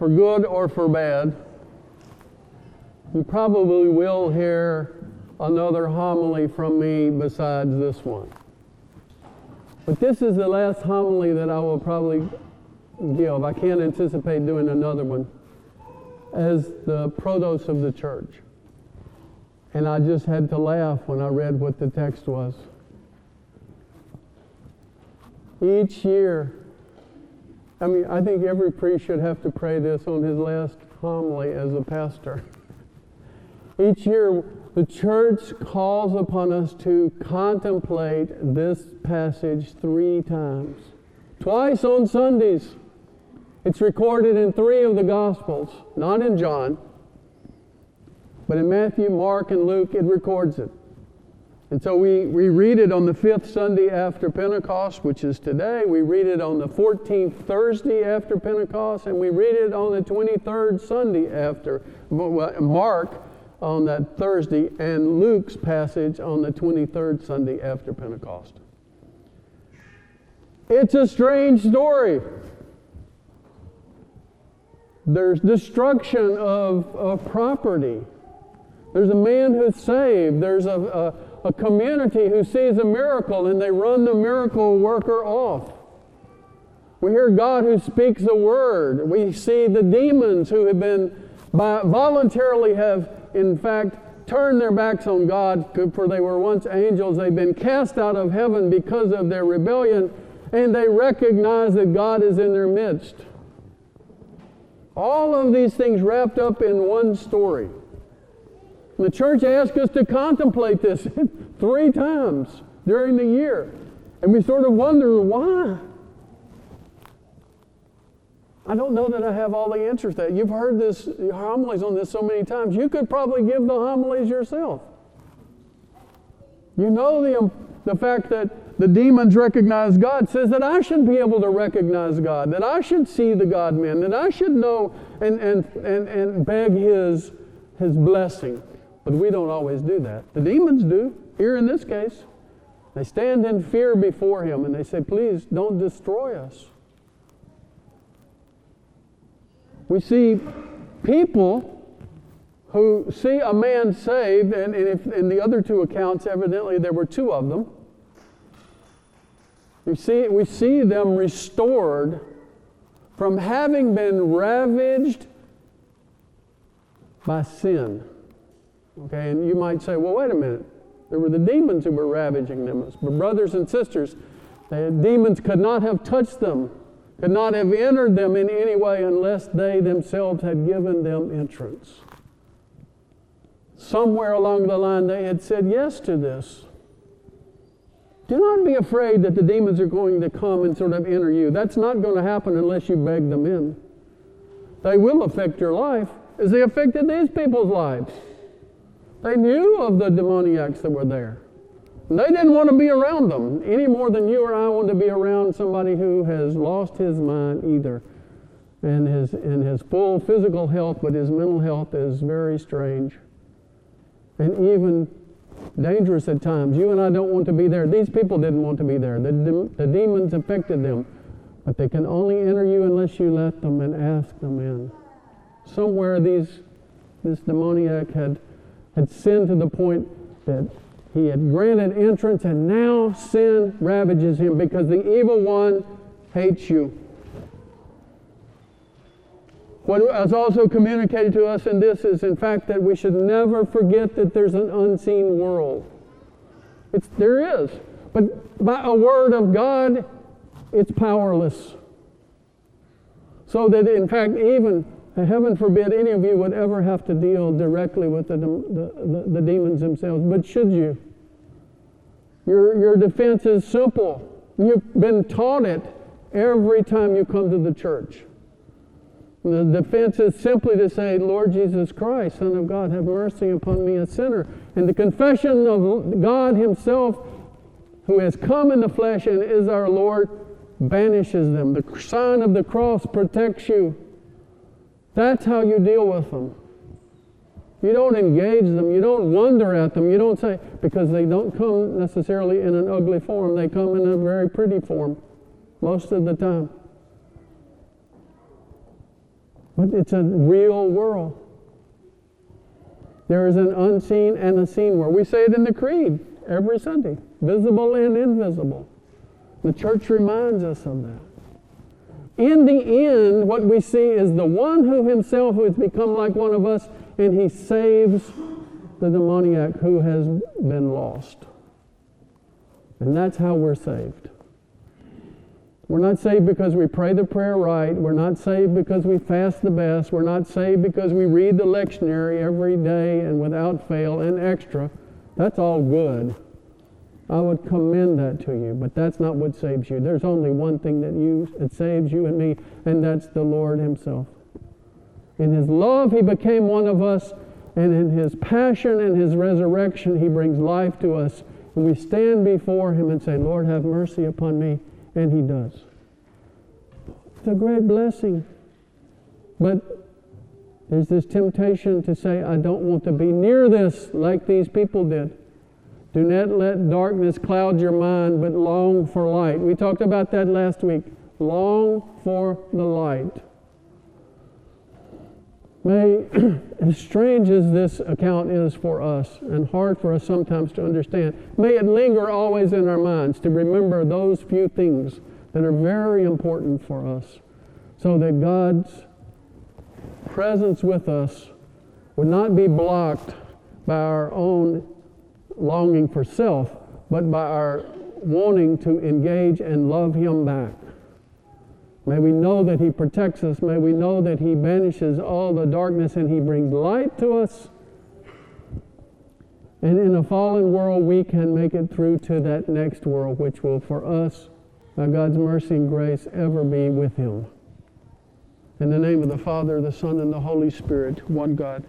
for good or for bad, you probably will hear another homily from me besides this one. But this is the last homily that I will probably give. I can't anticipate doing another one as the protos of the church. And I just had to laugh when I read what the text was. Each year, I mean, I think every priest should have to pray this on his last homily as a pastor. Each year, the church calls upon us to contemplate this passage three times. Twice on Sundays. It's recorded in three of the Gospels, not in John, but in Matthew, Mark, and Luke, it records it. And so we, we read it on the fifth Sunday after Pentecost, which is today. We read it on the 14th Thursday after Pentecost, and we read it on the 23rd Sunday after Mark on that Thursday, and Luke's passage on the 23rd Sunday after Pentecost. It's a strange story. There's destruction of, of property. There's a man who's saved. There's a, a, a community who sees a miracle and they run the miracle worker off. We hear God who speaks a word. We see the demons who have been by, voluntarily have, in fact, turned their backs on God, for they were once angels. They've been cast out of heaven because of their rebellion, and they recognize that God is in their midst. All of these things wrapped up in one story. The church asks us to contemplate this three times during the year. And we sort of wonder why. I don't know that I have all the answers to that. You've heard this homilies on this so many times. You could probably give the homilies yourself. You know the, um, the fact that the demons recognize God says that I should be able to recognize God, that I should see the God man, that I should know and, and, and, and beg his, his blessing. But we don't always do that. The demons do, here in this case. They stand in fear before him and they say, Please don't destroy us. We see people who see a man saved, and, if, in the other two accounts, evidently there were two of them we see, we see them restored from having been ravaged by sin. Okay, and you might say, well, wait a minute. There were the demons who were ravaging them. But brothers and sisters, the demons could not have touched them, could not have entered them in any way unless they themselves had given them entrance. Somewhere along the line, they had said yes to this. Do not be afraid that the demons are going to come and sort of enter you. That's not going to happen unless you beg them in. They will affect your life as they affected these people's lives. They knew of the demoniacs that were there. They didn't want to be around them any more than you or I want to be around somebody who has lost his mind either. And his, in his full physical health, but his mental health is very strange. And even dangerous at times. You and I don't want to be there. These people didn't want to be there. The, de- the demons affected them. But they can only enter you unless you let them and ask them in. Somewhere these, this demoniac had, had sinned to the point that he had granted entrance and now sin ravages him because the evil one hates you. What is also communicated to us in this is, in fact, that we should never forget that there's an unseen world. It's, there is. But by a word of God, it's powerless. So that, in fact, even, heaven forbid, any of you would ever have to deal directly with the, the, the, the demons themselves. But should you? Your, your defense is simple. You've been taught it every time you come to the church. The defense is simply to say, Lord Jesus Christ, Son of God, have mercy upon me, a sinner. And the confession of God Himself, who has come in the flesh and is our Lord, banishes them. The sign of the cross protects you. That's how you deal with them. You don't engage them. You don't wonder at them. You don't say, because they don't come necessarily in an ugly form, they come in a very pretty form most of the time. But it's a real world. There is an unseen and a seen world. We say it in the Creed every Sunday visible and invisible. The church reminds us of that. In the end, what we see is the one who himself has become like one of us, and he saves the demoniac who has been lost. And that's how we're saved. We're not saved because we pray the prayer right. We're not saved because we fast the best. We're not saved because we read the lectionary every day and without fail and extra. That's all good. I would commend that to you, but that's not what saves you. There's only one thing that you that saves you and me, and that's the Lord Himself. In His love, He became one of us, and in His passion and His resurrection, He brings life to us. And we stand before Him and say, Lord, have mercy upon me. And he does. It's a great blessing. But there's this temptation to say, I don't want to be near this like these people did. Do not let darkness cloud your mind, but long for light. We talked about that last week. Long for the light. May, as strange as this account is for us, and hard for us sometimes to understand, may it linger always in our minds to remember those few things that are very important for us, so that God's presence with us would not be blocked by our own longing for self, but by our wanting to engage and love Him back. May we know that He protects us. May we know that He banishes all the darkness and He brings light to us. And in a fallen world, we can make it through to that next world, which will, for us, by God's mercy and grace, ever be with Him. In the name of the Father, the Son, and the Holy Spirit, one God.